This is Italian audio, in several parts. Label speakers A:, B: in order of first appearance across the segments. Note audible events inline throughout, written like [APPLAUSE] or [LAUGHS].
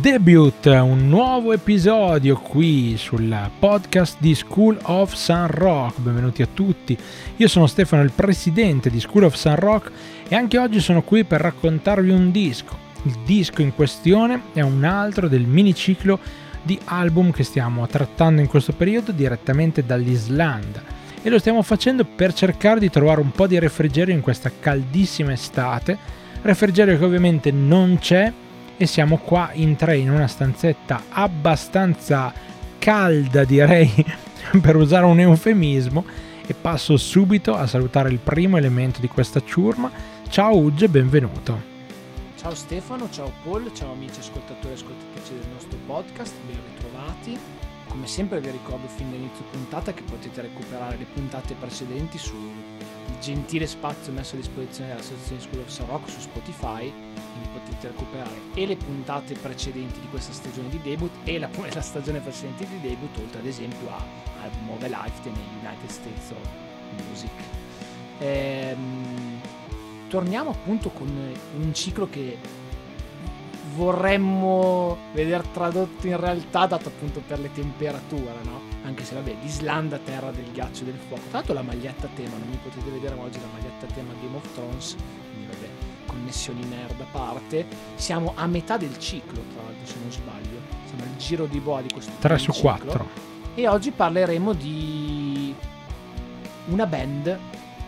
A: Debut, un nuovo episodio qui sul podcast di School of Sun Rock. Benvenuti a tutti. Io sono Stefano, il presidente di School of Sun Rock e anche oggi sono qui per raccontarvi un disco. Il disco in questione è un altro del miniciclo di album che stiamo trattando in questo periodo direttamente dall'Islanda e lo stiamo facendo per cercare di trovare un po' di refrigerio in questa caldissima estate, refrigerio che ovviamente non c'è e siamo qua in tre in una stanzetta abbastanza calda direi [LAUGHS] per usare un eufemismo e passo subito a salutare il primo elemento di questa ciurma. Ciao Ugge, benvenuto.
B: Ciao Stefano, ciao Paul, ciao amici ascoltatori e ascoltatrici del nostro podcast, ben ritrovati. Come sempre vi ricordo fin dall'inizio puntata che potete recuperare le puntate precedenti sul gentile spazio messo a disposizione dell'Associazione School of Rock su Spotify potete recuperare e le puntate precedenti di questa stagione di debut e la, [LAUGHS] la stagione precedente di debut, oltre ad esempio a a Lifetime e United States of Music. Ehm, torniamo appunto con un ciclo che vorremmo vedere tradotto in realtà dato appunto per le temperature, no? Anche se vabbè, l'Islanda terra del ghiaccio e del fuoco. L'altro la maglietta tema, non mi potete vedere oggi la maglietta tema Game of Thrones connessioni nerd a parte, siamo a metà del ciclo, tra l'altro, se non sbaglio. Siamo al giro di boa di questo
A: 3 su 4.
B: E oggi parleremo di una band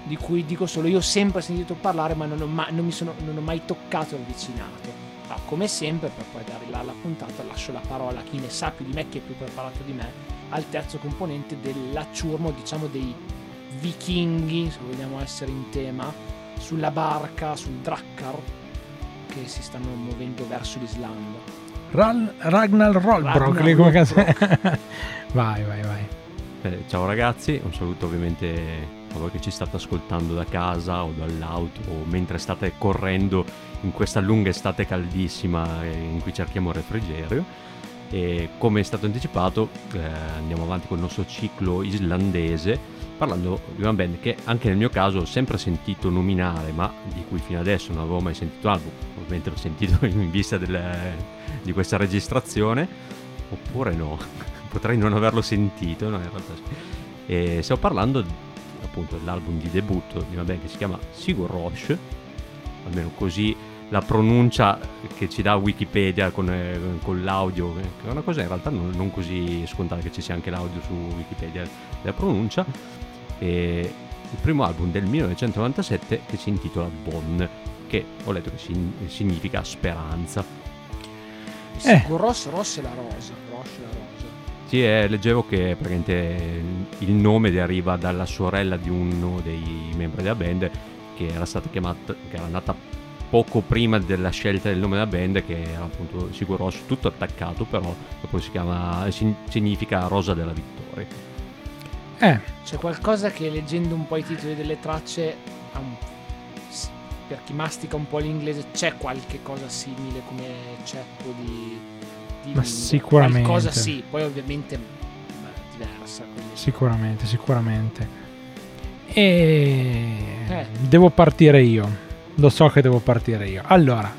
B: di cui dico solo io ho sempre sentito parlare, ma non ho mai, non sono, non ho mai toccato e avvicinato. Ah, come sempre, per poi dare là la puntata, lascio la parola a chi ne sa più di me, chi è più preparato di me, al terzo componente dell'acciurmo, diciamo dei vichinghi, se vogliamo essere in tema, sulla barca, sul Drakkar, che si stanno muovendo verso l'Islanda.
A: Ral- Ragnar Rolbrock, come [LAUGHS] vai, vai, vai.
C: Eh, ciao ragazzi, un saluto ovviamente a voi che ci state ascoltando da casa o dall'auto o mentre state correndo in questa lunga estate caldissima in cui cerchiamo refrigerio. E come è stato anticipato, eh, andiamo avanti con il nostro ciclo islandese parlando di una band che anche nel mio caso ho sempre sentito nominare, ma di cui fino adesso non avevo mai sentito album, ovviamente l'ho sentito [LAUGHS] in vista del, di questa registrazione, oppure no, [LAUGHS] potrei non averlo sentito, no, in realtà sì. E stiamo parlando appunto dell'album di debutto di una band che si chiama Sigur Roche, almeno così la pronuncia che ci dà Wikipedia con, eh, con, l'audio, che è una cosa in realtà non, non, così scontata che ci sia anche l'audio su Wikipedia della pronuncia, e il primo album del 1997 che si intitola Bonn, che ho letto che significa speranza.
B: Eh. Ross, Ross è la rosa, Ross la rosa.
C: Sì, eh, leggevo che praticamente il nome deriva dalla sorella di uno dei membri della band che era stata chiamata, che era nata poco prima della scelta del nome della band che era appunto Sigur Ross, tutto attaccato però, poi si chiama, significa Rosa della Vittoria.
B: Eh. C'è qualcosa che leggendo un po' i titoli delle tracce, per chi mastica un po' l'inglese, c'è qualche cosa simile come ceppo di...
A: di Ma sicuramente.
B: Qualcosa sì, poi ovviamente diversa. Quindi.
A: Sicuramente, sicuramente. E eh. devo partire io. Lo so che devo partire io. Allora,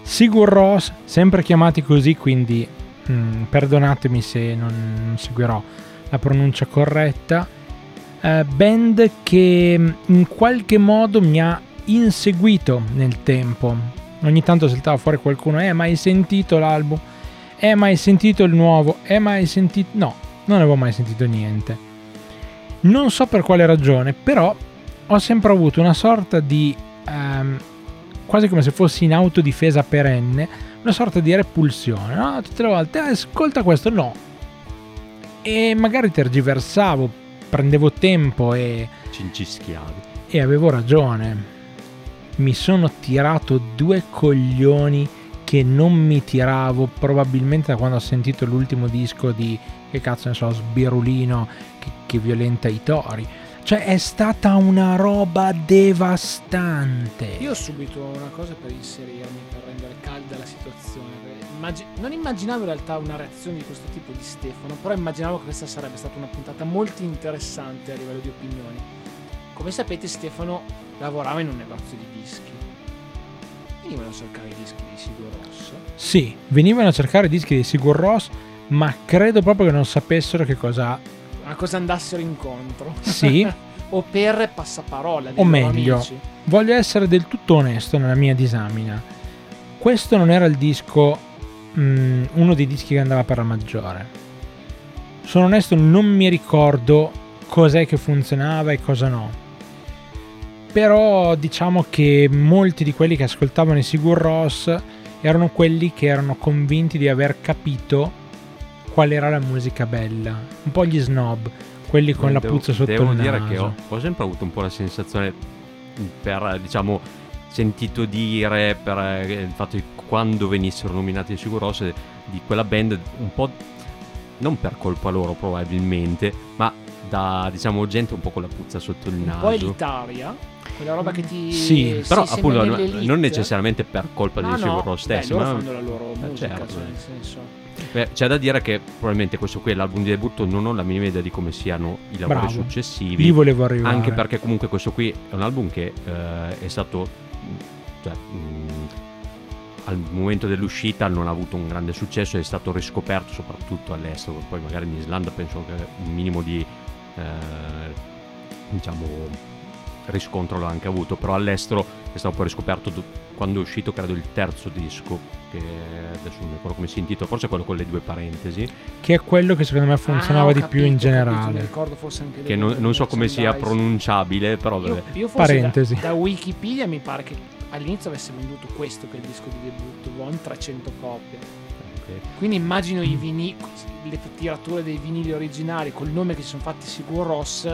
A: Sigur Ross, sempre chiamati così, quindi mh, mm, perdonatemi se non seguirò la pronuncia corretta, eh, band che mm, in qualche modo mi ha inseguito nel tempo. Ogni tanto saltava fuori qualcuno, eh, ma hai sentito l'album? Eh, ma hai sentito il nuovo? Eh, ma hai sentito... No, non avevo mai sentito niente. Non so per quale ragione, però ho sempre avuto una sorta di... Ehm, quasi come se fossi in autodifesa perenne, una sorta di repulsione, no? Tutte le volte, eh, ascolta questo, no, e magari tergiversavo, prendevo tempo e...
C: Cincischiavi.
A: E avevo ragione. Mi sono tirato due coglioni che non mi tiravo probabilmente da quando ho sentito l'ultimo disco di, che cazzo ne so, Sbirulino che, che violenta i tori. Cioè è stata una roba devastante.
B: Io ho subito una cosa per inserirmi, per rendere calda la situazione immag- non immaginavo in realtà una reazione di questo tipo di Stefano, però immaginavo che questa sarebbe stata una puntata molto interessante a livello di opinioni. Come sapete Stefano lavorava in un negozio di dischi venivano a cercare i dischi di Sigur Ross.
A: Sì, venivano a cercare i dischi di Sigur Ross, ma credo proprio che non sapessero che cosa...
B: A cosa andassero incontro.
A: Sì, [LAUGHS]
B: o per passaparola.
A: O meglio,
B: amici.
A: voglio essere del tutto onesto nella mia disamina. Questo non era il disco, mm, uno dei dischi che andava per la maggiore. Sono onesto, non mi ricordo cos'è che funzionava e cosa no. Però diciamo che molti di quelli che ascoltavano i Sigur Ross erano quelli che erano convinti di aver capito qual era la musica bella. Un po' gli snob, quelli con la
C: Devo-
A: puzza sotto
C: devo
A: il
C: dire
A: naso.
C: che ho, ho sempre avuto un po' la sensazione per diciamo sentito dire per eh, il fatto di quando venissero nominati i Sigur Rós di quella band un po' non per colpa loro probabilmente ma da diciamo gente un po' con la puzza sotto il
B: Un
C: naso
B: po' elitaria. Quella roba che ti.
A: Sì,
C: però appunto no-
B: nell'elite.
C: non necessariamente per colpa
B: No,
C: dei
B: no,
C: Sigur stessi
B: beh,
C: ma
B: fanno la loro
C: Eh,
B: musica,
C: certo,
B: cioè, nel senso.
C: Beh, c'è da dire che probabilmente questo qui è l'album di debutto non ho la minima idea di come siano i lavori
A: Bravo.
C: successivi
A: Lì volevo arrivare.
C: anche perché comunque questo qui è un album che eh, è stato cioè, mh, al momento dell'uscita non ha avuto un grande successo è stato riscoperto soprattutto all'estero poi magari in Islanda penso che un minimo di eh, diciamo riscontro l'ha anche avuto però all'estero è stato poi riscoperto do- quando è uscito credo il terzo disco che adesso non mi ricordo come si intitola forse è quello con le due parentesi
A: che è quello che secondo me funzionava
B: Ah,
A: di più in
B: capito, capito, mi
A: generale.
B: ricordo forse anche
C: che non, non so come sia pronunciabile però vabbè.
B: Io, io forse
A: Parentesi.
B: Da, da Wikipedia mi pare che all'inizio avesse venduto questo che è il disco di debutto, Von 300 copie. Quindi immagino
A: Mm.
B: i vini, le tirature dei vinili originali col nome che si sono fatti Sigur Ross,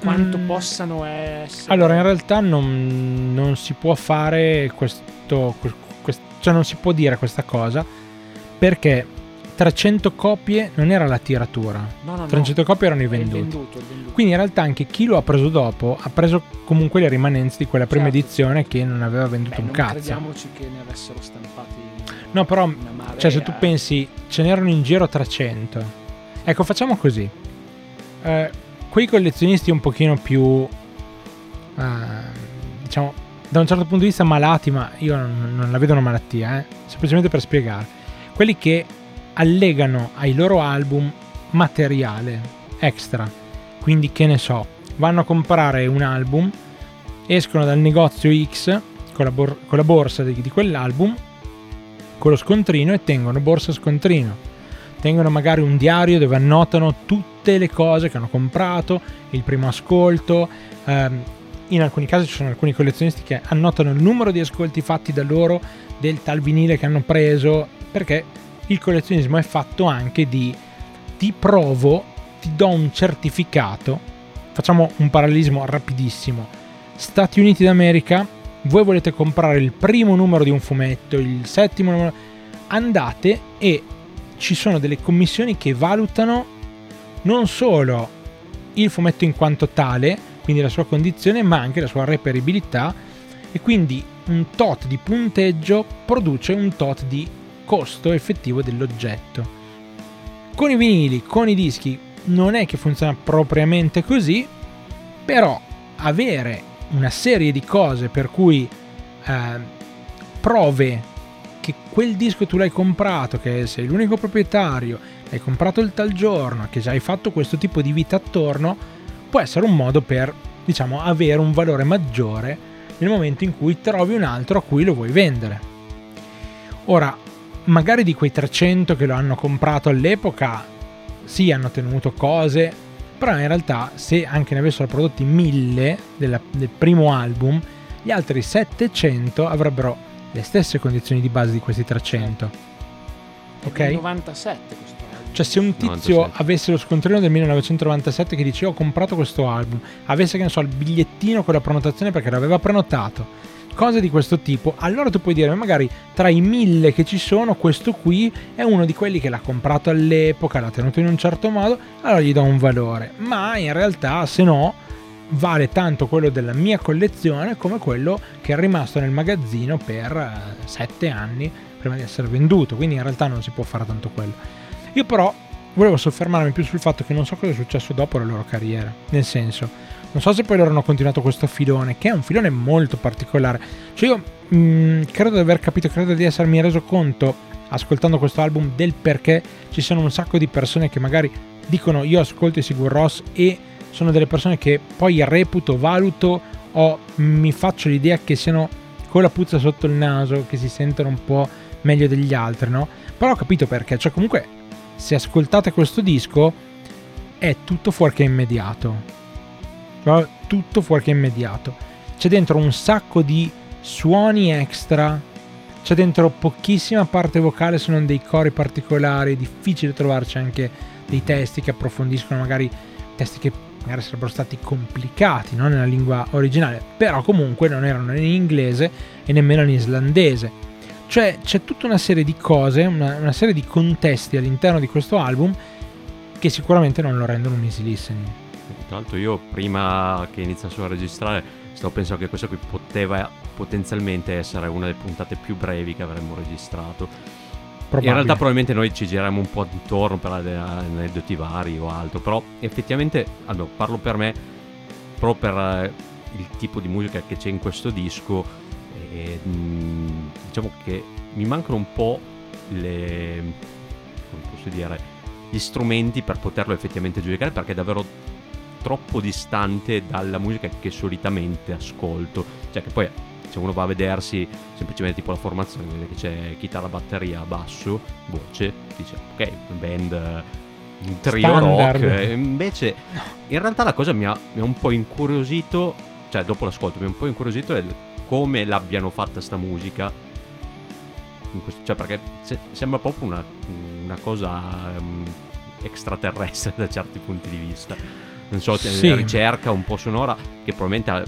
B: quanto
A: Mm.
B: possano essere.
A: Allora, in realtà non, non si può fare questo, que- quest- cioè non si può dire questa cosa perché 300 copie non era la tiratura,
B: no, no, no,
A: 300 copie erano i
B: è
A: venduti.
B: venduto, è venduto.
A: Quindi in realtà anche chi lo ha preso dopo ha preso comunque le rimanenze di quella prima
B: Certo.
A: edizione che non aveva venduto
B: Beh,
A: un
B: non
A: cazzo.
B: crediamoci che ne avessero stampati
A: No, però. Cioè, se tu pensi, ce n'erano in giro 300. Ecco, facciamo così. Eh, quei collezionisti un pochino più, eh, diciamo, da un certo punto di vista malati, ma io non, non la vedo una malattia, eh, semplicemente per spiegare. Quelli che allegano ai loro album materiale extra. Quindi, che ne so, vanno a comprare un album, escono dal negozio X con la, bor- con la borsa di- di quell'album con lo scontrino e tengono borsa scontrino. Tengono magari un diario dove annotano tutte le cose che hanno comprato, il primo ascolto. ehm, in alcuni casi ci sono alcuni collezionisti che annotano il numero di ascolti fatti da loro del tal vinile che hanno preso, perché il collezionismo è fatto anche di ti provo, ti do un certificato. Facciamo un parallelismo rapidissimo. Stati Uniti d'America voi volete comprare il primo numero di un fumetto, il settimo numero, andate e ci sono delle commissioni che valutano non solo il fumetto in quanto tale, quindi la sua condizione, ma anche la sua reperibilità e quindi un tot di punteggio produce un tot di costo effettivo dell'oggetto. Con i vinili, con i dischi, non è che funziona propriamente così, però avere una serie di cose per cui eh, prove che quel disco tu l'hai comprato, che sei l'unico proprietario, l'hai comprato il tal giorno, che già hai fatto questo tipo di vita attorno, può essere un modo per, diciamo, avere un valore maggiore nel momento in cui trovi un altro a cui lo vuoi vendere. Ora, magari di quei 300 che lo hanno comprato all'epoca, sì, hanno tenuto cose, però in realtà se anche ne avessero prodotti 1000 della- del primo album, gli altri 700 avrebbero le stesse condizioni di base di questi 300.
B: È
A: Ok?
B: del 97 questo album.
A: Cioè se un tizio
C: 97.
A: avesse lo scontrino del 1997 che dice "Io ho comprato questo album, avesse che ne so il bigliettino con la prenotazione perché l'aveva prenotato, cose di questo tipo, allora tu puoi dire magari tra i mille che ci sono questo qui è uno di quelli che l'ha comprato all'epoca, l'ha tenuto in un certo modo, allora gli do un valore, ma in realtà se no vale tanto quello della mia collezione come quello che è rimasto nel magazzino per 7 anni prima di essere venduto, quindi in realtà non si può fare tanto quello. Io però volevo soffermarmi più sul fatto che non so cosa è successo dopo la loro carriera, nel senso, non so se poi loro hanno continuato questo filone, che è un filone molto particolare. Cioè io mh, credo di aver capito, credo di essermi reso conto ascoltando questo album del perché ci sono un sacco di persone che magari dicono io ascolto i Sigur Ross e sono delle persone che poi reputo, valuto o mi faccio l'idea che siano con la puzza sotto il naso, che si sentono un po' meglio degli altri, no? Però ho capito perché, cioè comunque se ascoltate questo disco è tutto fuorché immediato. Cioè, tutto fuorché immediato. C'è dentro un sacco di suoni extra, c'è dentro pochissima parte vocale se non dei cori particolari, è difficile trovarci anche dei testi che approfondiscono magari testi che magari sarebbero stati complicati no? nella lingua originale, però comunque non erano né in inglese e nemmeno in islandese. Cioè c'è tutta una serie di cose, una, una serie di contesti all'interno di questo album che sicuramente non lo rendono un easy listening.
C: Tra l'altro io prima che iniziassero a registrare stavo pensando che questa qui poteva potenzialmente essere una delle puntate più brevi che avremmo registrato.
A: Probabile.
C: In realtà probabilmente noi ci giriamo un po' intorno per aneddoti vari o altro, però effettivamente, allora, parlo per me, proprio per eh, il tipo di musica che c'è in questo disco, e, mh, diciamo che mi mancano un po' le... dire, gli strumenti per poterlo effettivamente giudicare perché è davvero troppo distante dalla musica che solitamente ascolto. Cioè che poi se uno va a vedersi semplicemente tipo la formazione, vede che c'è chitarra, batteria, basso, voce, dice ok, band un trio
A: Standard.
C: rock. E Invece in realtà la cosa mi ha, mi ha un po' incuriosito, cioè dopo l'ascolto mi ha un po' incuriosito è come l'abbiano fatta sta musica. Questo- cioè perché se- sembra proprio una, una cosa ehm, extraterrestre da certi punti di vista. Non so,
A: Sì.
C: la ricerca un po' sonora che probabilmente ha-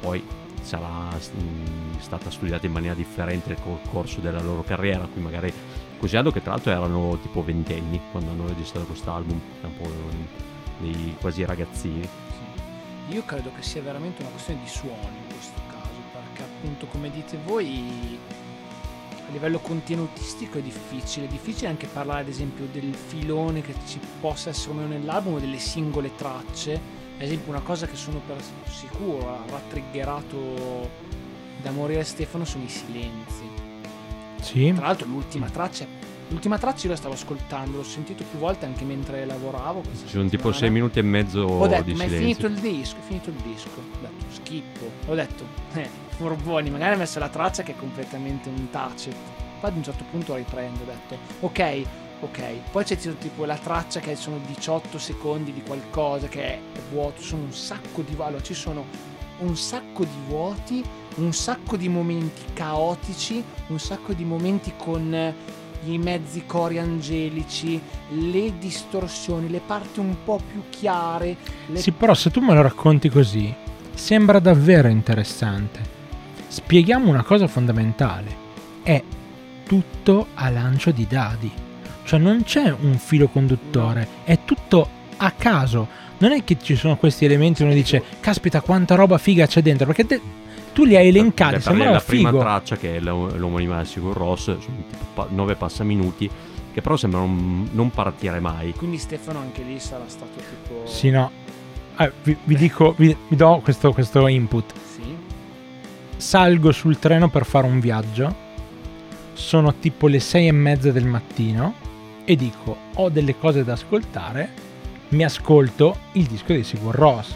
C: poi sarà mh, stata studiata in maniera differente col corso della loro carriera, qui magari considerando che tra l'altro erano tipo ventenni quando hanno registrato quest'album, un po' dei quasi ragazzini.
B: Sì. Io credo che sia veramente una questione di suoni in questo caso, perché appunto come dite voi a livello contenutistico è difficile, è difficile anche parlare ad esempio del filone che ci possa essere o meno nell'album o delle singole tracce, ad esempio una cosa che sono per sicuro ha rattriggerato da morire Stefano sono i silenzi.
A: Sì,
B: Tra l'altro l'ultima traccia, l'ultima traccia io la stavo ascoltando, l'ho sentito più volte anche mentre lavoravo.
C: Ci sono tipo
B: settimana.
C: sei minuti e mezzo
B: Ho detto,
C: di
B: ma è
C: silenzio.
B: finito il disco, è finito il disco. Ho detto, schippo. Ho detto, eh, furboni, magari ha messo la traccia che è completamente un tacet. Poi ad un certo punto riprendo, ho detto, ok, ok. Poi c'è tipo la traccia che sono 18 secondi di qualcosa che è vuoto, sono un sacco di... Allora, ci sono un sacco di vuoti, un sacco di momenti caotici, un sacco di momenti con i mezzi cori angelici, le distorsioni, le parti un po' più chiare. Le...
A: Sì, però se tu me lo racconti così, sembra davvero interessante. Spieghiamo una cosa fondamentale. È tutto a lancio di dadi. Cioè non c'è un filo conduttore, è tutto a caso. Non è che ci sono questi elementi e uno dice, caspita quanta roba figa c'è dentro, perché te- tu li hai elencati,
C: Beh,
A: sembrava
C: la prima
A: figo.
C: traccia che è l'om- l'omonima del Sigur Ross, sono tipo pa- 9 passaminuti, che però sembrano non, non partire mai.
B: Quindi Stefano anche lì sarà stato tipo...
A: Sì, no. Ah, vi, vi dico, vi, vi do questo, questo input.
B: Sì.
A: salgo sul treno per fare un viaggio, sono tipo le sei e mezza del mattino e dico ho delle cose da ascoltare, mi ascolto il disco di Sigur Ross.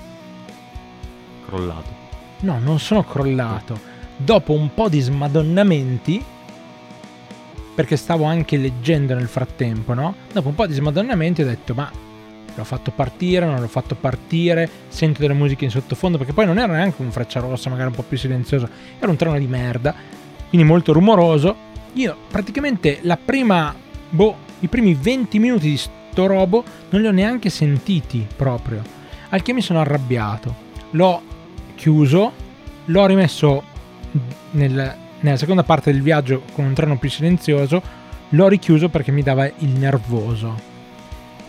C: Crollato.
A: No, non sono crollato. Dopo un po' di smadonnamenti, perché stavo anche leggendo nel frattempo, no? Dopo un po' di smadonnamenti ho detto ma l'ho fatto partire, non l'ho fatto partire, sento delle musiche in sottofondo, perché poi non era neanche un freccia rossa, magari un po' più silenzioso, era un treno di merda, quindi molto rumoroso. Io praticamente la prima, boh, i primi 20 minuti di sto robo non li ho neanche sentiti proprio, al che mi sono arrabbiato. L'ho chiuso, l'ho rimesso nel- nella seconda parte del viaggio con un treno più silenzioso, l'ho richiuso perché mi dava il nervoso.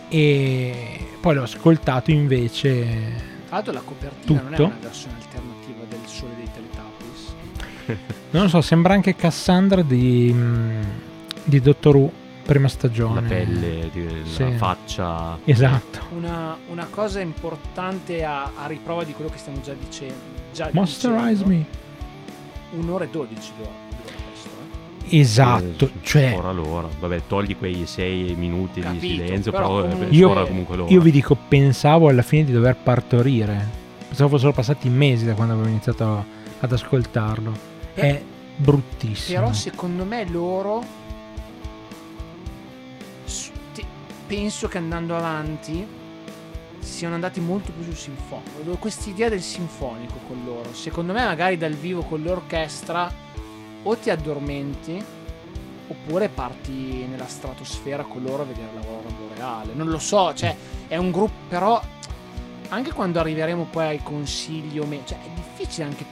A: E poi l'ho ascoltato invece
B: Tra l'altro la copertina non è
A: Tutto?
B: una versione alternativa del Sole dei Teletubbies. [LAUGHS] [LAUGHS]
A: Non lo so, sembra anche Cassandra di, mm, di Doctor Who, prima
C: La
A: stagione.
C: pelle, di- la
A: Sì.
C: faccia.
A: Esatto.
B: Una, una cosa importante a, a riprova di quello che stiamo già, dice- già
A: Monsterize
B: dicendo
A: me.
B: un'ora e dodici questo. Eh.
A: Esatto,
C: Eh,
A: cioè
C: Ora l'ora. Vabbè, togli quei sei minuti
B: Capito,
C: di silenzio,
B: però
C: però, eh,
B: comunque-
A: Io-
C: comunque l'ora.
A: io vi dico, pensavo alla fine di dover partorire. Pensavo fossero passati mesi da quando avevo iniziato ad ascoltarlo. È bruttissimo.
B: Però secondo me loro penso che andando avanti siano andati molto più sul sinfonico. Questa idea del sinfonico con loro, secondo me magari dal vivo con l'orchestra o ti addormenti oppure parti nella stratosfera con loro a vedere l'aurora boreale. Non lo so, cioè è un gruppo però anche quando arriveremo poi ai consigli o me, cioè è difficile anche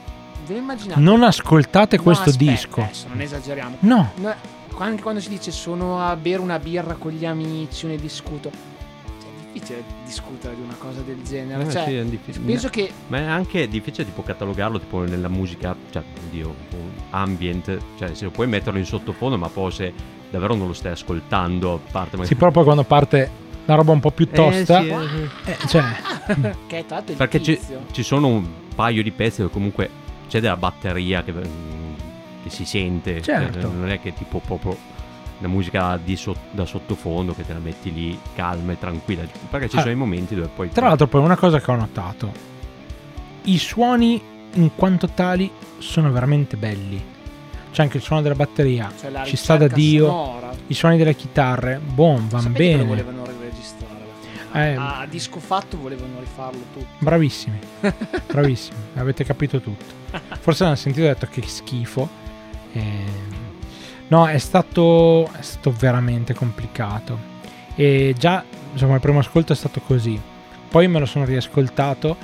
B: immaginare
A: Non ascoltate
B: No,
A: questo
B: aspetta,
A: disco.
B: Adesso non esageriamo.
A: No,
B: No, anche quando si dice sono a bere una birra con gli amici, ne discuto. Cioè, è difficile discutere di una cosa del genere.
C: Eh,
B: cioè,
C: sì, è difficile.
B: penso che
C: Ma è anche difficile tipo catalogarlo tipo nella musica, cioè, oddio, ambient, cioè se puoi metterlo in sottofondo, ma poi se davvero non lo stai ascoltando, a parte magari...
A: sì, proprio quando parte la roba un po' più
C: Eh,
A: tosta.
C: sì, eh, sì.
A: eh, cioè, [LAUGHS]
B: che è tanto il
C: Perché ci, ci sono un paio di pezzi dove comunque c'è della batteria che, mm, che si sente,
A: Certo.
C: Eh, non è che tipo proprio una musica di so- da sottofondo che te la metti lì calma e tranquilla, perché ci
A: Ah,
C: sono i momenti dove poi...
A: Tra l'altro, poi una cosa che ho notato: i suoni in quanto tali sono veramente belli. C'è anche il suono della batteria,
B: Cioè,
A: ci sta da Dio.
B: sonora.
A: i suoni delle chitarre, boom, van
B: Sapete
A: bene.
B: volevano fine?
A: Eh.
B: a, a disco fatto volevano rifarlo tutto.
A: Bravissimi, [LAUGHS] bravissimi, avete capito tutto. Forse hanno sentito e detto che schifo. Ehm, No, è stato, è stato veramente complicato. E già, insomma, il primo ascolto è stato così. Poi me lo sono riascoltato,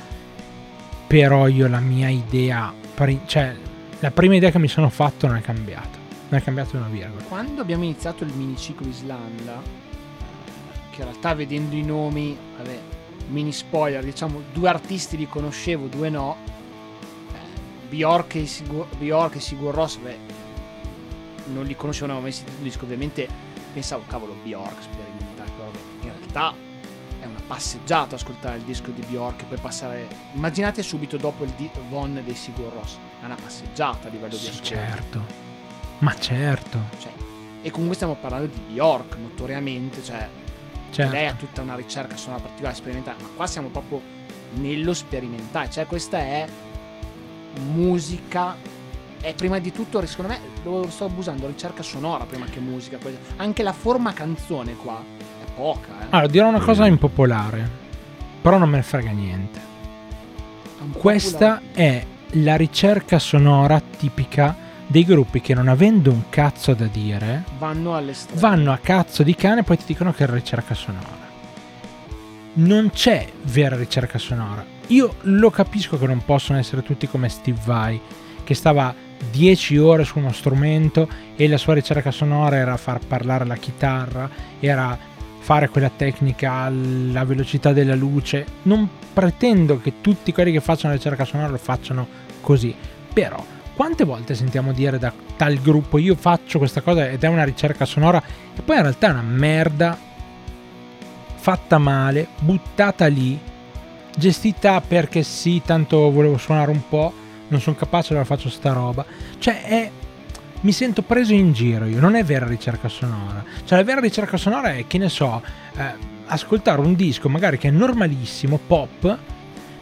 A: però io la mia idea, cioè la prima idea che mi sono fatto non è cambiata. Non è cambiata una virgola.
B: Quando abbiamo iniziato il miniciclo Islanda, che in realtà vedendo i nomi, vabbè, mini spoiler, diciamo due artisti li conoscevo, due no. Eh, Bjork e, Sigur, Sigur Rós, beh, non li conoscevo, non avevo mai sentito il disco, ovviamente pensavo, cavolo, Bjork, sperimentare, in realtà è una passeggiata ascoltare il disco di Bjork poi passare... Immaginate subito dopo il di- Von dei Sigur Rós, è una passeggiata a livello di
A: Sì,
B: ascolto.
A: certo. Ma certo.
B: Cioè, e comunque stiamo parlando di Bjork, notoriamente, cioè
A: certo.
B: lei ha tutta una ricerca sonora particolare sperimentale, ma qua siamo proprio nello sperimentale, cioè questa è musica, è prima di tutto, secondo me, lo sto abusando, ricerca sonora prima che musica, anche la forma canzone qua è poca, eh.
A: Allora, dirò una cosa impopolare, però non me ne frega niente. Questa è la ricerca sonora tipica dei gruppi che non avendo un cazzo da dire
B: vanno
A: vanno a cazzo di cane e poi ti dicono che è ricerca sonora. Non c'è vera ricerca sonora. Io lo capisco che non possono essere tutti come Steve Vai, che stava 10 ore su uno strumento e la sua ricerca sonora era far parlare la chitarra, era fare quella tecnica alla velocità della luce. Non pretendo che tutti quelli che facciano la ricerca sonora lo facciano così, però quante volte sentiamo dire da tal gruppo io faccio questa cosa ed è una ricerca sonora e poi in realtà è una merda fatta male, buttata lì, gestita perché sì, tanto volevo suonare un po', non sono capace, allora faccio sta roba. Cioè è mi sento preso in giro io, non è vera ricerca sonora. Cioè la vera ricerca sonora è, che ne so, eh, ascoltare un disco magari che è normalissimo, pop,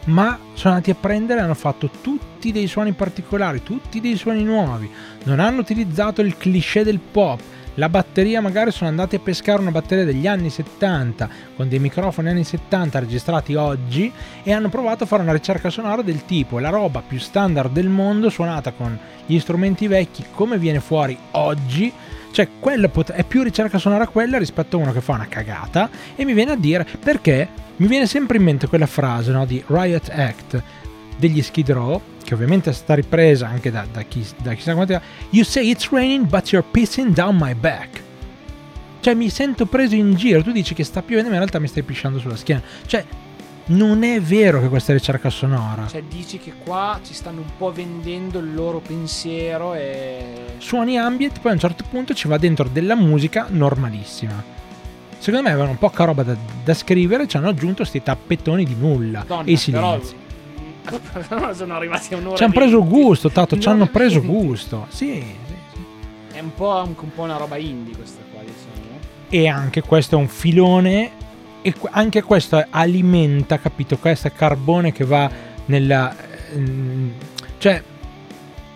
A: ma sono andati a prendere e hanno fatto tutti dei suoni particolari, tutti dei suoni nuovi. Non hanno utilizzato il cliché del pop. La batteria magari sono andati a pescare una batteria degli anni 70 con dei microfoni anni 70 registrati oggi e hanno provato a fare una ricerca sonora del tipo la roba più standard del mondo suonata con gli strumenti vecchi come viene fuori oggi cioè quella pot- è più ricerca sonora quella rispetto a uno che fa una cagata e mi viene a dire perché mi viene sempre in mente quella frase no, di Riot Act degli Skid Row che ovviamente è stata ripresa anche da, da, chi, da chissà quanti You say it's raining but you're pissing down my back. Cioè mi sento preso in giro. Tu dici che sta piovendo ma in realtà mi stai pisciando sulla schiena. Cioè non è vero che questa è ricerca sonora.
B: Cioè dici che qua ci stanno un po' vendendo il loro pensiero e...
A: suoni ambient, poi a un certo punto ci va dentro della musica normalissima. Secondo me avevano poca roba da, da scrivere, ci hanno aggiunto sti tappetoni di nulla
B: Madonna,
A: e silenzi.
B: Sono arrivati a un'ora.
A: Ci hanno preso gusto, Tato, ci hanno preso gusto. Sì, sì, sì.
B: È un po', anche un po' una roba indie questa qua, diciamo.
A: E anche questo è un filone e anche questo alimenta, capito? Questo è carbone che va nella... ehm, cioè,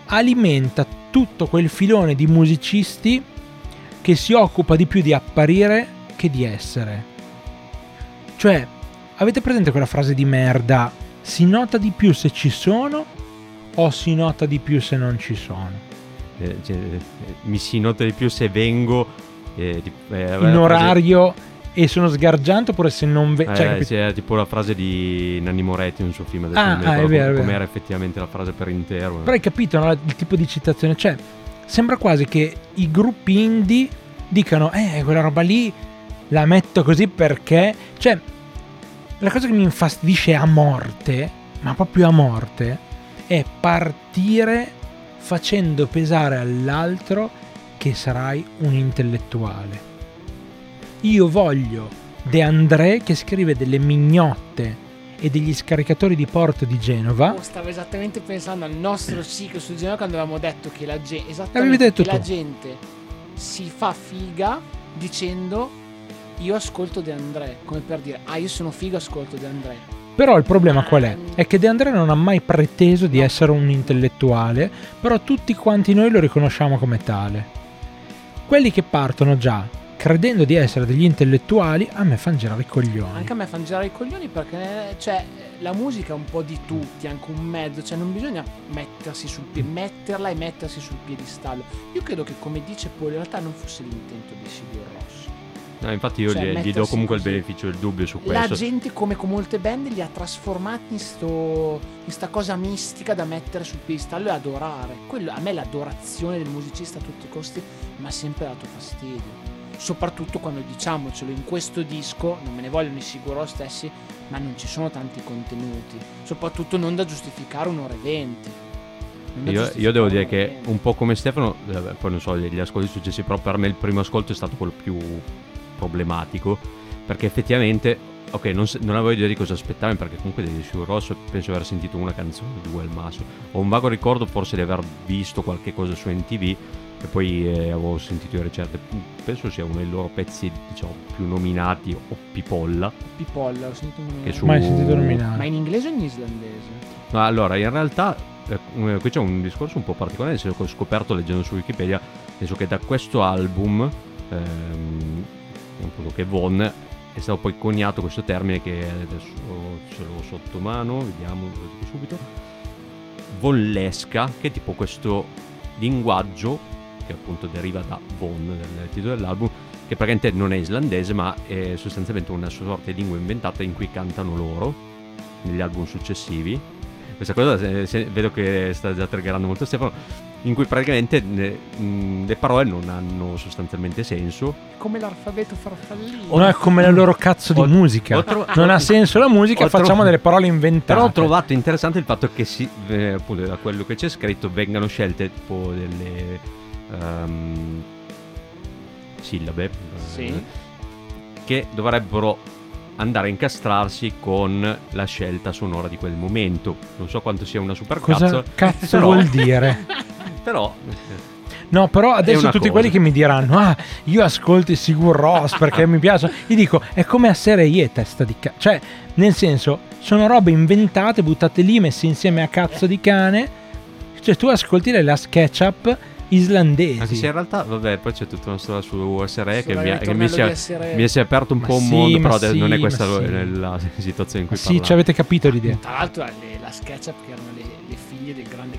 A: alimenta tutto quel filone di musicisti che si occupa di più di apparire che di essere. Cioè, avete presente quella frase di merda? Si nota di più se ci sono o si nota di più se non ci sono?
C: Eh, cioè, eh, mi si nota di più se vengo eh, di- eh,
A: In orario e sono sgargiante oppure se non
C: frase- eh, sì, è tipo la frase di Nanni Moretti in un suo film adesso
A: Ah, ah, è vero, è
C: come
A: vero.
C: era effettivamente la frase per intero
A: Però hai capito no, il tipo di citazione? Cioè, sembra quasi che i gruppi indie dicano, eh, quella roba lì la metto così perché... Cioè, la cosa che mi infastidisce a morte, ma proprio a morte, è partire facendo pesare all'altro che sarai un intellettuale. Io voglio De André che scrive delle mignotte e degli scaricatori di porto di Genova.
B: Oh, stavo esattamente pensando al nostro [CLEARS THROAT] ciclo su Genova quando avevamo detto che la, ge- la gente si fa figa dicendo io ascolto De André, come per dire, ah io sono figo, ascolto De André.
A: Però il problema qual è? È che De André non ha mai preteso di essere un intellettuale, però tutti quanti noi lo riconosciamo come tale. Quelli che partono già credendo di essere degli intellettuali, a me fanno girare i coglioni.
B: Anche a me fanno girare i coglioni perché cioè, la musica è un po' di tutti, anche un mezzo, cioè non bisogna mettersi sul pie- metterla e mettersi sul piedistallo. Io credo che come dice Paul in realtà non fosse l'intento di Sigur Ross.
C: No, infatti io
B: Cioè,
C: gli, gli do comunque il
B: così.
C: beneficio del dubbio su
B: La
C: questo.
B: gente, come con molte band, li ha trasformati in, sto, in sta cosa mistica da mettere sul piedistallo e adorare. Quello, a me l'adorazione del musicista a tutti i costi mi ha sempre dato fastidio. Soprattutto quando diciamocelo, in questo disco, non me ne vogliono i sicuro stessi, ma non ci sono tanti contenuti. Soprattutto non da giustificare un'ora e venti.
C: Io, io devo dire che un po' come Stefano, poi non so gli ascolti successivi, però per me il primo ascolto è stato quello più problematico, perché effettivamente, ok, non, non avevo idea di cosa aspettarmi, perché comunque dei Sigur Rosso penso di aver sentito una canzone, due al massimo. Ho un vago ricordo forse di aver visto qualche cosa su NTV, e poi eh, avevo sentito di recente, penso sia uno dei loro pezzi, diciamo, più nominati, o Pipolla,
B: Pipolla, ho sentito
C: che su...
A: Mai sentito
B: Ma
A: nominare.
B: in inglese o in islandese?
C: No, allora, in realtà eh, eh, qui c'è un discorso un po' particolare, nel senso che ho scoperto leggendo su Wikipedia, nel senso che da questo album, ehm, appunto che Von, è stato poi coniato questo termine che adesso ce l'ho sotto mano, vediamo subito, Vollesca, che è tipo questo linguaggio che appunto deriva da Von, nel titolo dell'album, che praticamente non è islandese ma è sostanzialmente una sorta di lingua inventata in cui cantano loro negli album successivi. Questa cosa se- se- vedo che sta già triggerando molto Stefano, in cui praticamente ne- mh, le parole non hanno sostanzialmente senso.
B: Come l'alfabeto farfallino.
A: O no, è come la loro cazzo di
C: Ho-
A: musica.
C: ho tro-
A: non ha senso la musica, facciamo delle parole inventate.
C: Però ho trovato interessante il fatto che si, eh, appunto da quello che c'è scritto vengano scelte tipo delle ehm, sillabe eh,
B: Sì.
C: che dovrebbero andare a incastrarsi con la scelta sonora di quel momento. Non so quanto sia una super
A: Cosa [LAUGHS]
C: cazzo,
A: cazzo
C: però-
A: vuol dire? [LAUGHS]
C: però
A: No, però adesso tutti
C: cosa.
A: quelli che mi diranno Ah, io ascolto i Sigur Ross perché mi piacciono Gli dico, è come a serie testa di cazzo Cioè, nel senso, sono robe inventate, buttate lì, messe insieme a cazzo di cane Cioè, tu ascolti le Last Ketchup islandesi
C: anche se in realtà, vabbè, poi c'è tutta una storia su SRE che, mi, ha- che mi, si è, mi si è aperto un
A: Ma
C: po' un
A: sì,
C: mondo,
A: ma
C: però adesso non è
A: sì,
C: questa
A: ma
C: lo-
A: sì.
C: la [LAUGHS] situazione in cui
A: Sì,
C: parlavo.
A: ci avete capito l'idea
B: Tra l'altro le- la SketchUp che erano le, le figlie del grande.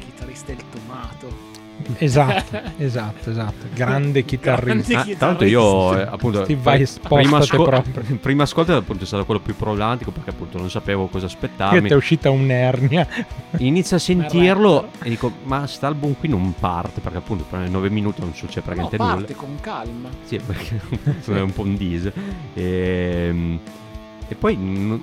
A: Esatto, esatto, [LAUGHS] esatto. Grande chitarrista.
B: Grande
C: Ah, l'altro io eh, appunto
A: Ti vai,
C: prima,
A: proprio. [LAUGHS]
C: prima ascolto appunto è stato quello più problematico perché appunto non sapevo cosa
A: Che
C: aspettarmi
A: ti è uscita un'ernia.
C: Inizio a sentirlo e dico ma st'album qui non parte perché appunto per 9 minuti non succede
B: No,
C: praticamente
B: parte
C: nulla
B: con calma.
C: sì [LAUGHS] perché è un po' un dis. E, e poi mm,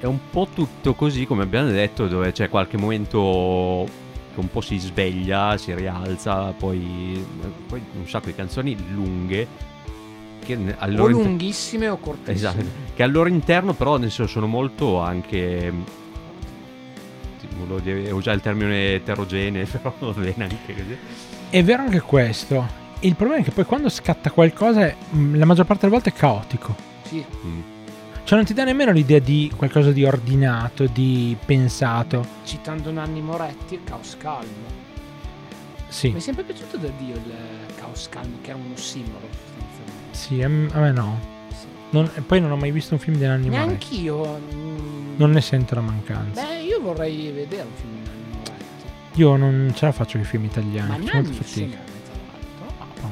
C: è un po' tutto così come abbiamo detto dove c'è qualche momento che un po' si sveglia, si rialza, poi, poi un sacco di canzoni lunghe che al
B: O
C: loro inter-
B: lunghissime o cortissime.
C: Esatto, che al loro interno però nel senso sono molto anche volevo dire, usare il termine eterogenee, [LAUGHS] però va bene anche così.
A: È vero anche questo. Il problema è che poi quando scatta qualcosa, mh, la maggior parte delle volte è caotico.
B: Sì,
C: Mm.
A: Cioè non ti dà nemmeno l'idea di qualcosa di ordinato, di pensato.
B: citando Nanni Moretti, il caos calmo.
A: Sì,
B: Mi è sempre piaciuto da Dio il caos calmo, che era uno simbolo
A: sì, a me no.
B: Sì.
A: Non- poi non ho mai visto un film di Nanni Moretti.
B: Neanch'io. mm,
A: Non ne sento la mancanza.
B: Beh, io vorrei vedere un film di Nanni Moretti.
A: Io non ce la faccio con i film italiani.
B: Ma Nanni
A: fatica. Ma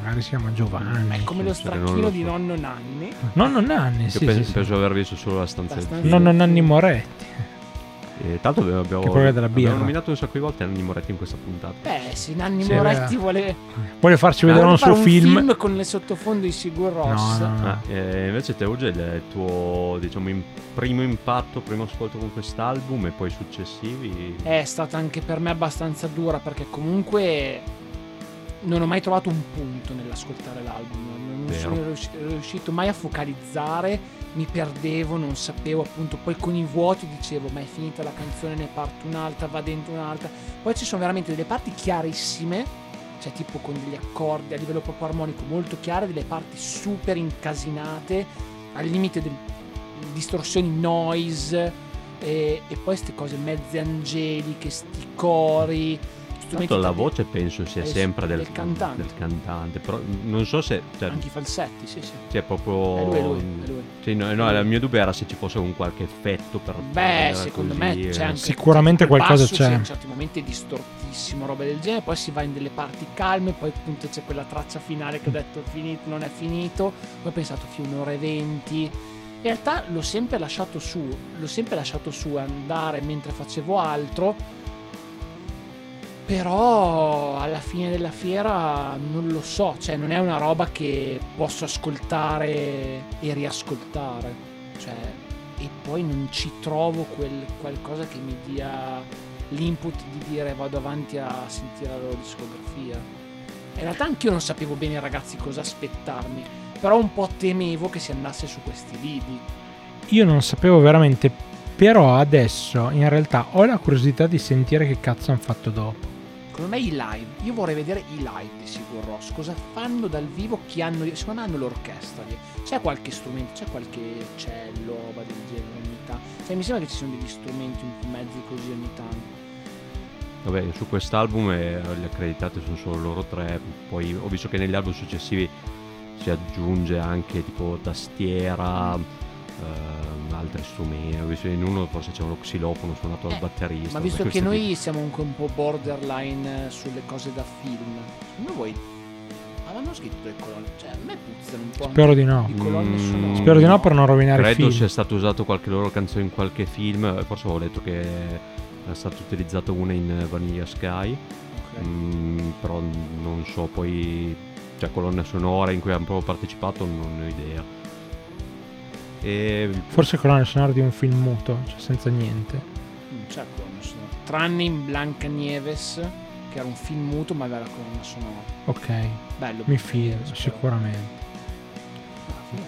A: Magari si chiama Giovanni.
B: È come lo
C: sì, non
B: stracchino
C: lo
B: di nonno Nanni.
A: Nonno Nanni,
C: Io
A: sì,
C: penso,
A: sì, sì.
C: penso di aver visto solo la stanza film.
A: Nonno Nanni Moretti.
C: E tanto abbiamo, abbiamo,
A: Che poi è della birra.
C: abbiamo nominato un sacco di volte Nanni Moretti in questa puntata.
B: Beh, se Nanni
A: Sì,
B: Moretti
A: vero.
B: vuole,
A: Vuole farci vedere un suo film.
B: con le sottofondo di Sigur
A: No,
B: Ross.
A: no, no.
C: Ah, eh, invece te Uge, il tuo diciamo, in- primo impatto, primo ascolto con quest'album e poi successivi...
B: È stata anche per me abbastanza dura perché comunque non ho mai trovato un punto nell'ascoltare l'album. Non
C: Vero.
B: sono riusci- riuscito mai a focalizzare, mi perdevo, non sapevo appunto. Poi con i vuoti dicevo, ma è finita la canzone, ne parte un'altra, va dentro un'altra. Poi ci sono veramente delle parti chiarissime, cioè tipo con degli accordi a livello proprio armonico molto chiare, delle parti super incasinate, al limite del distorsioni noise e, e poi queste cose mezze angeliche, sti cori. Strumenti
C: Tanto la voce penso sia sempre del,
B: del cantante.
C: del cantante, però non so se... Cioè,
B: Anche i falsetti, sì, sì.
C: se è proprio...
B: È lui, è lui, è lui.
C: Sì, no, no, il mio dubbio era se ci fosse un qualche effetto per...
B: Beh, secondo
C: così,
B: me
C: eh.
B: c'è anche
A: Sicuramente qualcosa
B: basso,
A: c'è.
B: sì, in certi momenti è distortissimo, roba del genere, poi si va in delle parti calme, poi appunto c'è quella traccia finale che ho detto finito, non è finito, poi ho pensato più un'ora e venti. In realtà l'ho sempre lasciato su, l'ho sempre lasciato su andare mentre facevo altro. Però alla fine della fiera non lo so, cioè non è una roba che posso ascoltare e riascoltare. Cioè, e poi non ci trovo quel qualcosa che mi dia l'input di dire vado avanti a sentire la loro discografia. In realtà anch'io non sapevo bene ragazzi cosa aspettarmi, però un po' temevo che si andasse su questi lidi.
A: Io non sapevo veramente, però adesso in realtà ho la curiosità di sentire che cazzo hanno fatto dopo.
B: Secondo me i live, io vorrei vedere i live di Sigur Ross, cosa fanno dal vivo, chi hanno, secondo me hanno l'orchestra lì. C'è qualche strumento, c'è qualche cello, roba del genere ogni tanto. Cioè mi sembra che ci siano degli strumenti un po' mezzi così ogni tanto.
C: Vabbè, su quest'album eh, le accreditate sono solo loro tre, poi ho visto che negli album successivi si aggiunge anche tipo tastiera, ehm, altri strumenti, ho visto in uno forse c'è uno xilofono suonato dal
B: Eh,
C: batterista.
B: Ma visto che
C: tipo-
B: noi siamo anche un po' borderline eh, sulle cose da film, secondo voi avevano scritto le colonne? Cioè a me puzzano un po'
A: Spero di no.
C: Mm,
B: sonore.
A: Spero di no per non rovinare il
C: Credo
A: film.
C: sia stato usato qualche loro canzone in qualche film, forse avevo letto che è stata utilizzata una in Vanilla Sky, mm, però non so poi, cioè colonne sonore in cui hanno proprio partecipato non ne ho idea. E
A: Forse colonna sonora di un film muto, cioè senza niente.
B: Non c'è colonna sonora. Tranne in Blanca Nieves, che era un film muto ma aveva la colonna sonora.
A: Ok,
B: Bello.
A: mi fido,
B: Blancanieves,
A: sicuramente.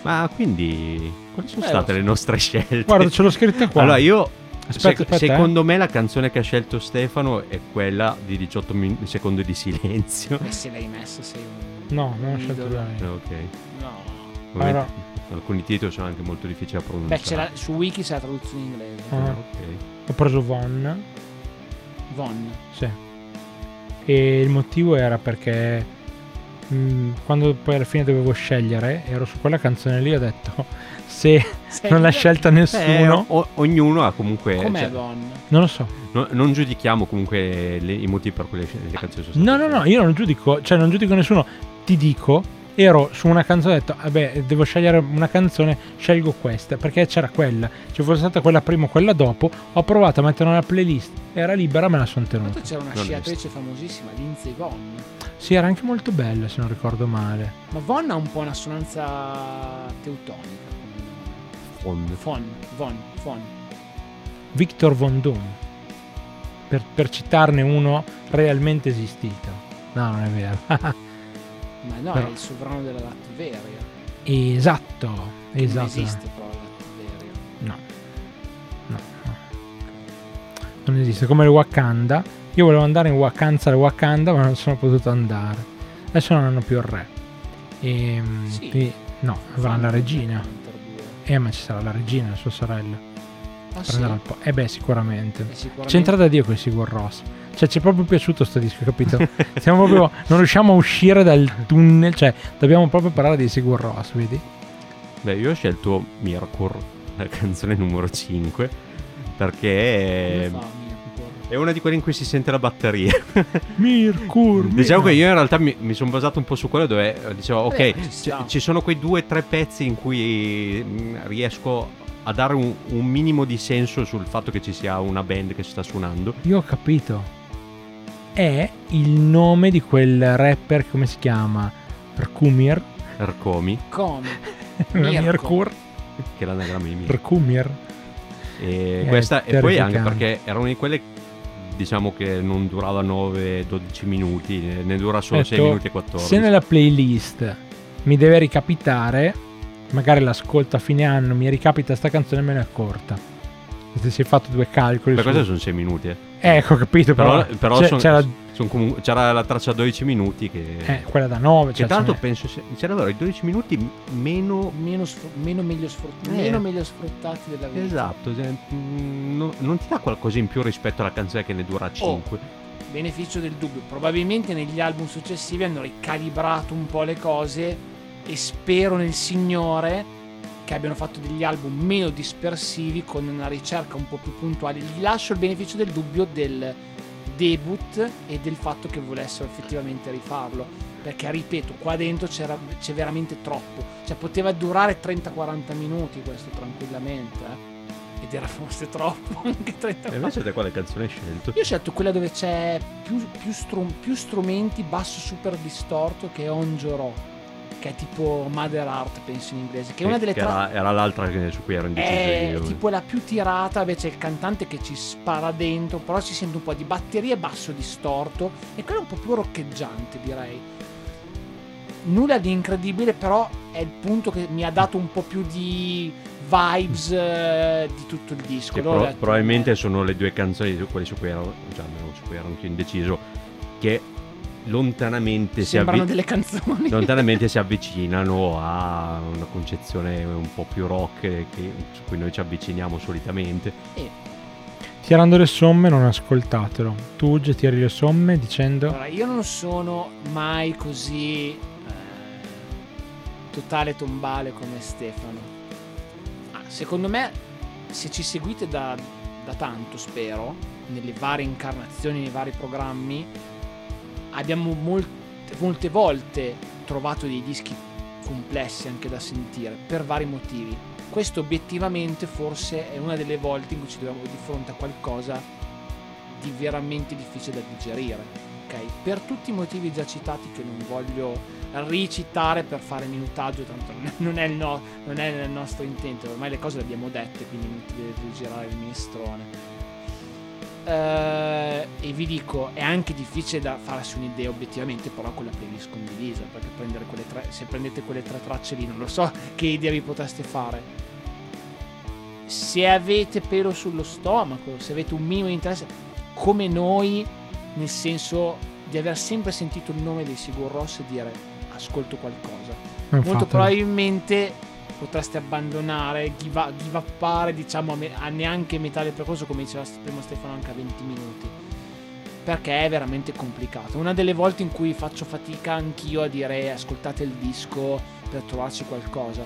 C: Ma quindi, quali sono
B: Eh,
C: state
B: lo
C: le nostre scelte?
A: Guarda, ce l'ho scritta qua.
C: Allora, io,
A: aspetta,
C: sec-
A: aspetta, eh.
C: secondo me, la canzone che ha scelto Stefano è quella di 18 min- secondi di silenzio.
B: E se l'hai messa sei un...
A: No, non ho
B: un
A: scelto bene.
C: Ok.
B: No.
A: Allora-
C: Alcuni titoli sono anche molto difficili da
B: Beh,
C: pronunciare.
B: c'è la- su Wiki c'è la traduzione in inglese.
A: Ah.
C: Ok.
A: Ho preso Von,
B: Von.
A: sì. E il motivo era perché mh, quando poi alla fine dovevo scegliere, ero su quella canzone lì, ho detto [LAUGHS] se non l'ha scelta
C: Beh,
A: nessuno,
C: o- ognuno ha comunque.
B: Com'è
C: cioè,
B: Von?
A: non lo so.
C: no- non giudichiamo comunque le- i motivi per cui le, le canzoni sono
A: No,
C: state
A: no, no, io non giudico, cioè non giudico nessuno, ti dico, ero su una canzone, ho detto, vabbè, devo scegliere una canzone, scelgo questa, perché c'era quella, ci fosse stata quella prima o quella dopo, ho provato a mettere nella playlist, era libera, me la sono tenuta.
B: c'era una
C: Non
B: sciatrice famosissima, Lindsay Vonn.
A: Sì, era anche molto bella, se non ricordo male.
B: Ma Von ha un po' una sonanza teutonica.
C: Fond.
B: Von, Von, Von.
A: Victor Von Doom, per, per citarne uno realmente esistito. No, non è vero. [LAUGHS]
B: Ma no,
A: Però-
B: è il sovrano della Latveria.
A: esatto, esatto.
B: Non esiste però la Latveria.
A: No. No, no. Non esiste, come il Wakanda. Io volevo andare in Wakanda al Wakanda, ma non sono potuto andare. Adesso non hanno più il re. E,
B: Sì.
A: quindi- no, avranno la regina. Eh, ma ci sarà la regina, la sua sorella.
B: Ah, sì?
A: Po- Eh beh, sicuramente.
B: Eh, sicuramente.
A: C'entra da Dio con i Sigur Ross. Cioè, ci è proprio piaciuto sto disco, capito? Siamo proprio. Non riusciamo a uscire dal tunnel. Cioè, dobbiamo proprio parlare di Sigur Ross, vedi?
C: Beh, io ho scelto Mirkur, la canzone numero 5,
B: Come
C: perché
B: Mirko?
C: è una di quelle in cui si sente la batteria. [LAUGHS]
A: Mirkur. [LAUGHS]
C: diciamo che io in realtà mi, mi sono basato un po' su quello dove eh, dicevo, ok,
B: Eh, ci
C: ci sono quei due o tre pezzi in cui mm, riesco a dare un, un minimo di senso sul fatto che ci sia una band che si sta suonando.
A: Io ho capito. È il nome di quel rapper, come si chiama? Perkumir?
C: Ercomi,
B: Come? [LAUGHS]
A: Mirkur?
C: che è l'anagramma di Mirko.
A: Perkumir?
C: E, questa, e poi anche perché era una di quelle diciamo che non durava 9-12 minuti, ne dura solo
A: Ho
C: 6
A: detto,
C: minuti e 14.
A: Se nella playlist mi deve ricapitare, magari l'ascolto a fine anno, mi ricapita sta canzone e me ne è corta. Se si è fatto due calcoli.
C: Per
A: su-
C: questo sono 6 minuti, eh.
A: Eh, ecco, ho capito, però,
C: Però, però son-
A: c'era
C: son comu- c'era la traccia 12 minuti che...
A: eh, quella da 9.
C: che
A: Cioè,
C: tanto
A: ce n'è-
C: penso c'erano i 12 minuti meno...
B: Meno, sfr- meno meglio, sfrut-
C: Eh.
B: meno meglio sfruttati della vita.
C: Esatto, cioè, mm, no- non ti dà qualcosa in più rispetto alla canzone che ne dura 5.
B: Beneficio del dubbio. Probabilmente negli album successivi hanno ricalibrato un po' le cose e spero nel Signore che abbiano fatto degli album meno dispersivi con una ricerca un po' più puntuale. Gli lascio il beneficio del dubbio del debut e del fatto che volessero effettivamente rifarlo. Perché, ripeto, qua dentro c'era, c'è veramente troppo. Cioè, poteva durare 30-40 minuti questo tranquillamente. eh. Ed era forse troppo [LAUGHS] anche 30
C: E invece te quale canzone hai scelto?
B: io ho scelto quella dove c'è più, più strum- più strumenti, basso super distorto che è Onjoro, che è tipo Mother Art, penso in inglese, che è una delle tre...
C: era, era l'altra che- su cui ero indeciso
B: È
C: io.
B: tipo la più tirata, invece il cantante che ci spara dentro, però si sente un po' di batteria e basso distorto e quello è un po' più roccheggiante direi. Nulla di incredibile, però è il punto che mi ha dato un po' più di vibes eh, di tutto il disco.
C: Pro- probabilmente sono le due canzoni, su- quelle su cui ero, cioè su cui ero anche indeciso, che lontanamente si,
B: sembrano
C: avvi-
B: delle canzoni.
C: lontanamente si [LAUGHS] avvicinano a una concezione un po' più rock che, su cui noi ci avviciniamo solitamente.
A: Tirando le somme, non ascoltatelo. Tu tiri le somme dicendo.
B: Allora, io non sono mai così eh, totale tombale come Stefano. Ah, secondo me, se ci seguite da, da tanto, spero, nelle varie incarnazioni, nei vari programmi, abbiamo molte, molte volte trovato dei dischi complessi anche da sentire per vari motivi. Questo obiettivamente forse è una delle volte in cui ci troviamo di fronte a qualcosa di veramente difficile da digerire. ok? Per tutti i motivi già citati che non voglio ricitare per fare minutaggio, tanto non è- il no- non è nel nostro intento, ormai le cose le abbiamo dette, quindi non ti deve girare il minestrone. Eh, e vi dico, è anche difficile da farsi un'idea obiettivamente, però con la playlist condivisa, perché prendere quelle tre, se prendete quelle tre tracce lì, non lo so [LAUGHS] che idea vi potreste fare. Se avete pelo sullo stomaco, se avete un minimo di interesse, come noi, nel senso di aver sempre sentito il nome dei Sigur Ross e dire ascolto qualcosa.
A: Non
B: Molto probabilmente potreste abbandonare, uppare diciamo a, neanche metà del percorso come diceva prima Stefano anche a 20 minuti. Perché è veramente complicato. Una delle volte in cui faccio fatica anch'io a dire ascoltate il disco per trovarci qualcosa.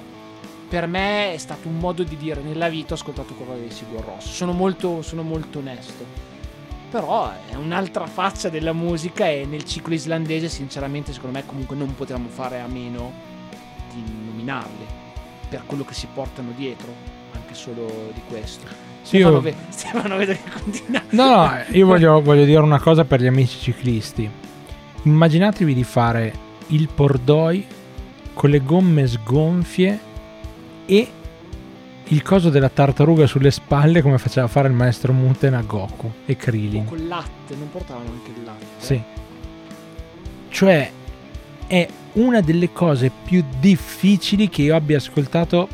B: Per me è stato un modo di dire nella vita ho ascoltato qualcosa di Sigur Ross. Sono molto, sono molto onesto. Però è un'altra faccia della musica e nel ciclo islandese sinceramente secondo me comunque non potevamo fare a meno di nominarli per quello che si portano dietro, anche solo di questo. Stefano,
A: io-
B: ve- Stefano vedo che continua.
A: No, no, io voglio, voglio dire una cosa per gli amici ciclisti. Immaginatevi di fare il pordoi con le gomme sgonfie e il coso della tartaruga sulle spalle come faceva fare il maestro Muten a Goku e Krillin.
B: Con il latte, non portavano anche il latte.
A: Sì. Cioè, è una delle cose più difficili che io abbia ascoltato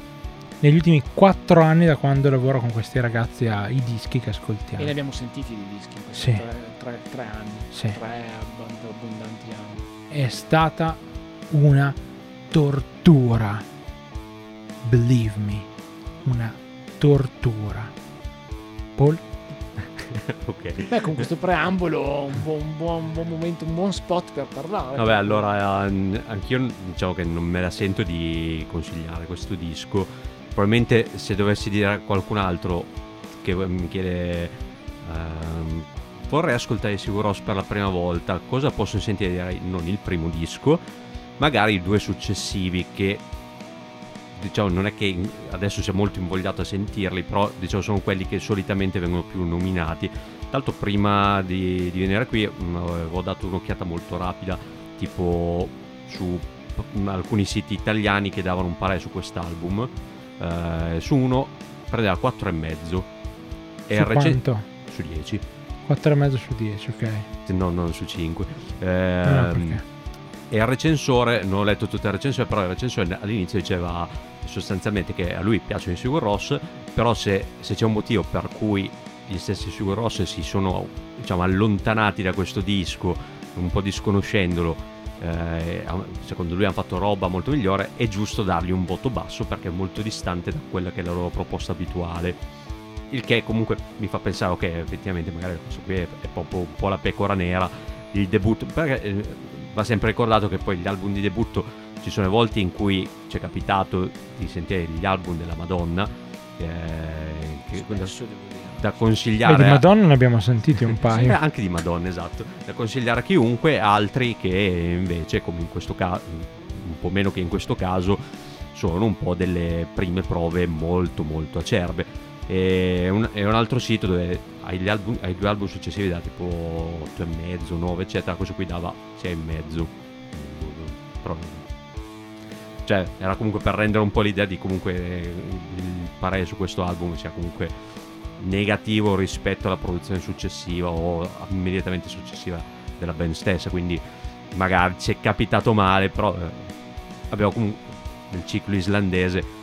A: negli ultimi 4 anni da quando lavoro con questi ragazzi ai dischi che
B: E
A: ascoltiamo.
B: ne abbiamo sentiti di dischi in questi
A: Sì.
B: tre, tre- tre anni.
A: Sì.
B: Tre abbond- abbondanti anni.
A: È stata una tortura. Believe me, una tortura. Paul? [LAUGHS]
C: ok.
B: Beh, con questo preambolo un buon, un buon- un buon momento, un buon spot per parlare.
C: Vabbè, allora anch'io diciamo che non me la sento di consigliare questo disco. Probabilmente se dovessi dire a qualcun altro che mi chiede ehm, vorrei ascoltare Sigur Rós per la prima volta, cosa posso sentire? Direi non il primo disco, magari i due successivi che diciamo non è che adesso sia molto invogliato a sentirli, però diciamo sono quelli che solitamente vengono più nominati. L'altro prima di, di venire qui mh, avevo dato un'occhiata molto rapida, tipo su p- alcuni siti italiani che davano un parere su quest'album. Eh, su uno prendeva 4,5 e
A: Su
C: recen- su 10,
A: 4,5 su 10, ok.
C: no, non su 5.
A: No, perché?
C: e il recensore, non ho letto tutta la recensione, però il recensore all'inizio diceva sostanzialmente che a lui piacciono i Sigur Ross, però se, se c'è un motivo per cui gli stessi Sigur Ross si sono diciamo, allontanati da questo disco, un po' disconoscendolo, eh, secondo lui hanno fatto roba molto migliore, è giusto dargli un voto basso perché è molto distante da quella che è la loro proposta abituale. Il che comunque mi fa pensare, ok, effettivamente magari questo qui è, è proprio un po' la pecora nera, il debutto, perché eh, va sempre ricordato che poi gli album di debutto ci sono volte in cui ci è capitato di sentire gli album della Madonna, eh, che- da, da
A: Beh,
C: consigliare
A: di
C: a-
A: Madonna ne abbiamo sentiti un
C: sì, [LAUGHS]
A: paio.
C: anche di Madonna, esatto. Da consigliare a chiunque, altri che invece, come in questo caso, un po' meno che in questo caso, sono un po' delle prime prove molto molto acerbe. E un, e un altro sito dove ai, album, ai due album successivi da tipo 8,5, 9, eccetera, questo qui dava 6,5. Però, cioè, era comunque per rendere un po' l'idea di comunque il parere su questo album sia comunque negativo rispetto alla produzione successiva o immediatamente successiva della band stessa quindi magari ci è capitato male però eh, abbiamo comunque nel ciclo islandese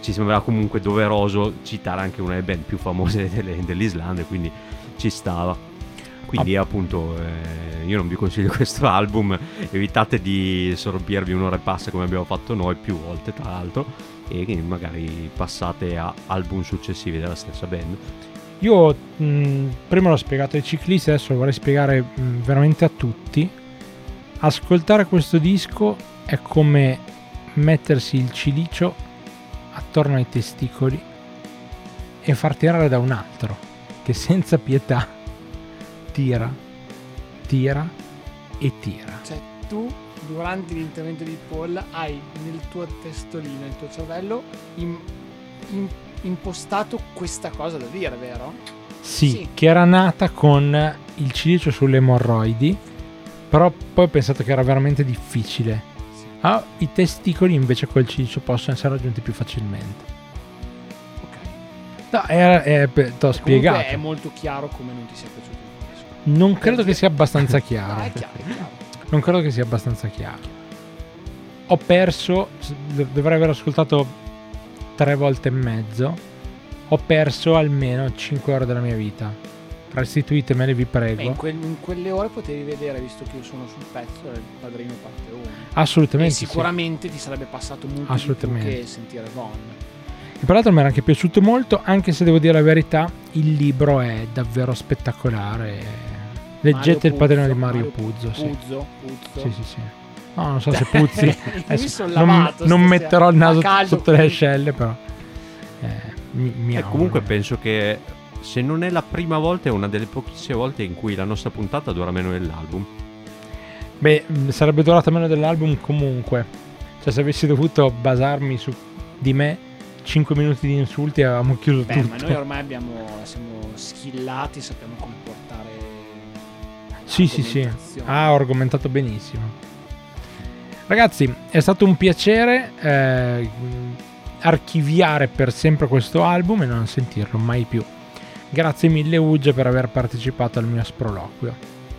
C: ci sembrava comunque doveroso citare anche una delle band più famose [LAUGHS] delle- dell'Islanda quindi ci stava quindi appunto eh, io non vi consiglio [LAUGHS] questo album. Evitate di sorbirvi un'ora e passa come abbiamo fatto noi più volte tra l'altro e magari passate a album successivi della stessa band.
A: Io mh, prima l'ho spiegato ai ciclisti, adesso lo vorrei spiegare mh, veramente a tutti. Ascoltare questo disco è come mettersi il cilicio attorno ai testicoli e far tirare da un altro che senza pietà tira, tira e tira.
B: Cioè, tu durante l'intervento di Paul hai nel tuo testolino, nel tuo cervello, im- im- impostato questa cosa da dire, vero?
A: Sì,
B: Sì.
A: che era nata con il cilicio sulle emorroidi, però poi ho pensato che era veramente difficile.
B: Sì.
A: Ah, I testicoli invece col cilicio possono essere raggiunti più facilmente.
B: Ok.
A: No, era, è, t'ho
B: Comunque
A: spiegato.
B: è molto chiaro come non ti sia piaciuto.
A: Non credo che sia abbastanza chiaro.
B: è chiaro, è chiaro.
A: Non credo che sia abbastanza chiaro. Ho perso, dovrei aver ascoltato tre volte e mezzo. Ho perso almeno 5 ore della mia vita. Restituitemele, vi
B: Beh, in,
A: prego.
B: quel- in quelle ore potevi vedere, visto che io sono sul pezzo, il padrino parte 1.
A: Assolutamente.
B: E
A: sì.
B: sicuramente ti sarebbe passato molto di più
A: Assolutamente.
B: che sentire Von.
A: E tra l'altro mi era anche piaciuto molto, anche se devo dire la verità, il libro è davvero spettacolare. Leggete il
B: Mario
A: padrino
B: Puzo,
A: di Mario,
B: Mario
A: Puzzo. Sì.
B: Puzzo, Puzzo.
A: sì, sì, sì. No, non so se [LAUGHS] puzzi.
B: Mi
A: Adesso non, non metterò il naso sotto le ascelle, però. Eh, mi, mi
C: E
A: auguro.
C: comunque penso che se non è la prima volta è una delle pochissime volte in cui la nostra puntata dura meno dell'album.
A: Beh, mh, sarebbe durata meno dell'album comunque. Cioè, se avessi dovuto basarmi su di me, 5 minuti di insulti avevamo chiuso
B: Beh,
A: tutto.
B: ma noi ormai abbiamo, siamo skillati, sappiamo come portare.
A: Sì, sì, sì. ho argomentato benissimo. Ragazzi, è stato un piacere eh, archiviare per sempre questo album e non sentirlo mai più. Grazie mille Ugge per aver partecipato al mio sproloquio.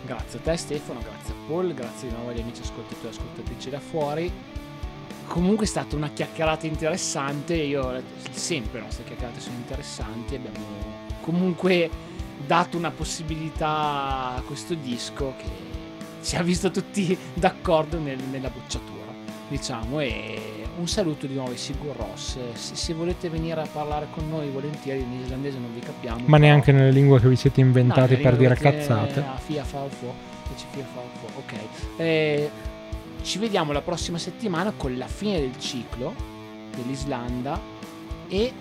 B: Grazie a te Stefano, grazie a Paul, grazie di nuovo agli amici ascoltatori e ascoltatrici da fuori. comunque è stata una chiacchierata interessante. Io sempre le nostre chiacchierate sono interessanti. Abbiamo comunque dato una possibilità a questo disco che ci ha visto tutti d'accordo nel- nella bocciatura. Diciamo, e un saluto di nuovo ai Sigur Ross. Se, se volete venire a parlare con noi volentieri, in islandese non vi capiamo.
A: Ma neanche nelle lingue che vi siete
B: No,
A: inventati
B: nelle
A: per dire cazzate.
B: ah, Fia fa fia fa Ok. Eh, ci vediamo la prossima settimana con la fine del ciclo dell'Islanda e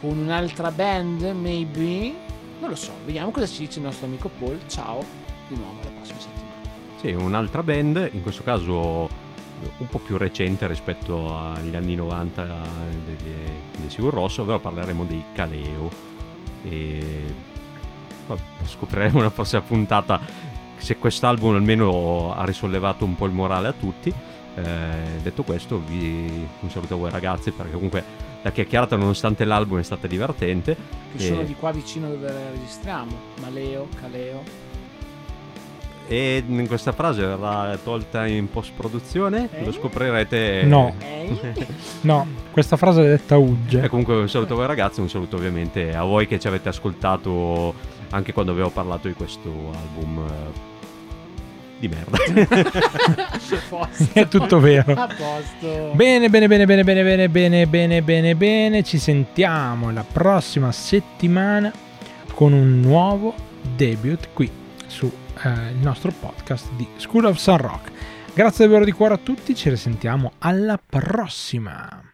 B: con un'altra band, maybe. Non lo so, vediamo cosa ci dice il nostro amico Paul. Ciao, di nuovo alla prossima settimana.
C: Sì, un'altra band, in questo caso un po' più recente rispetto agli anni 90 dei, dei Sigur Rosso, ovvero parleremo dei Caleo. E scopriremo nella prossima puntata se quest'album almeno ha risollevato un po' il morale a tutti. Eh, detto questo, vi un saluto a voi ragazzi perché comunque la chiacchierata nonostante l'album è stata divertente.
B: Che
C: E-
B: sono di qua vicino dove registriamo. Maleo, Caleo.
C: E in questa frase verrà tolta in post-produzione,
B: Eh?
C: lo scoprirete.
A: No.
B: Eh?
A: No, questa frase è detta
C: E
A: ugge.
C: comunque un saluto a voi ragazzi, un saluto ovviamente a voi che ci avete ascoltato anche quando avevo parlato di questo album eh, di merda. [LAUGHS]
A: È tutto vero.
B: A posto.
A: Bene, bene, bene, bene, bene, bene, bene, bene, bene, bene. Ci sentiamo la prossima settimana con un nuovo debut qui su eh, il nostro podcast di School of Sun Rock. Grazie davvero di cuore a tutti, ci risentiamo alla prossima.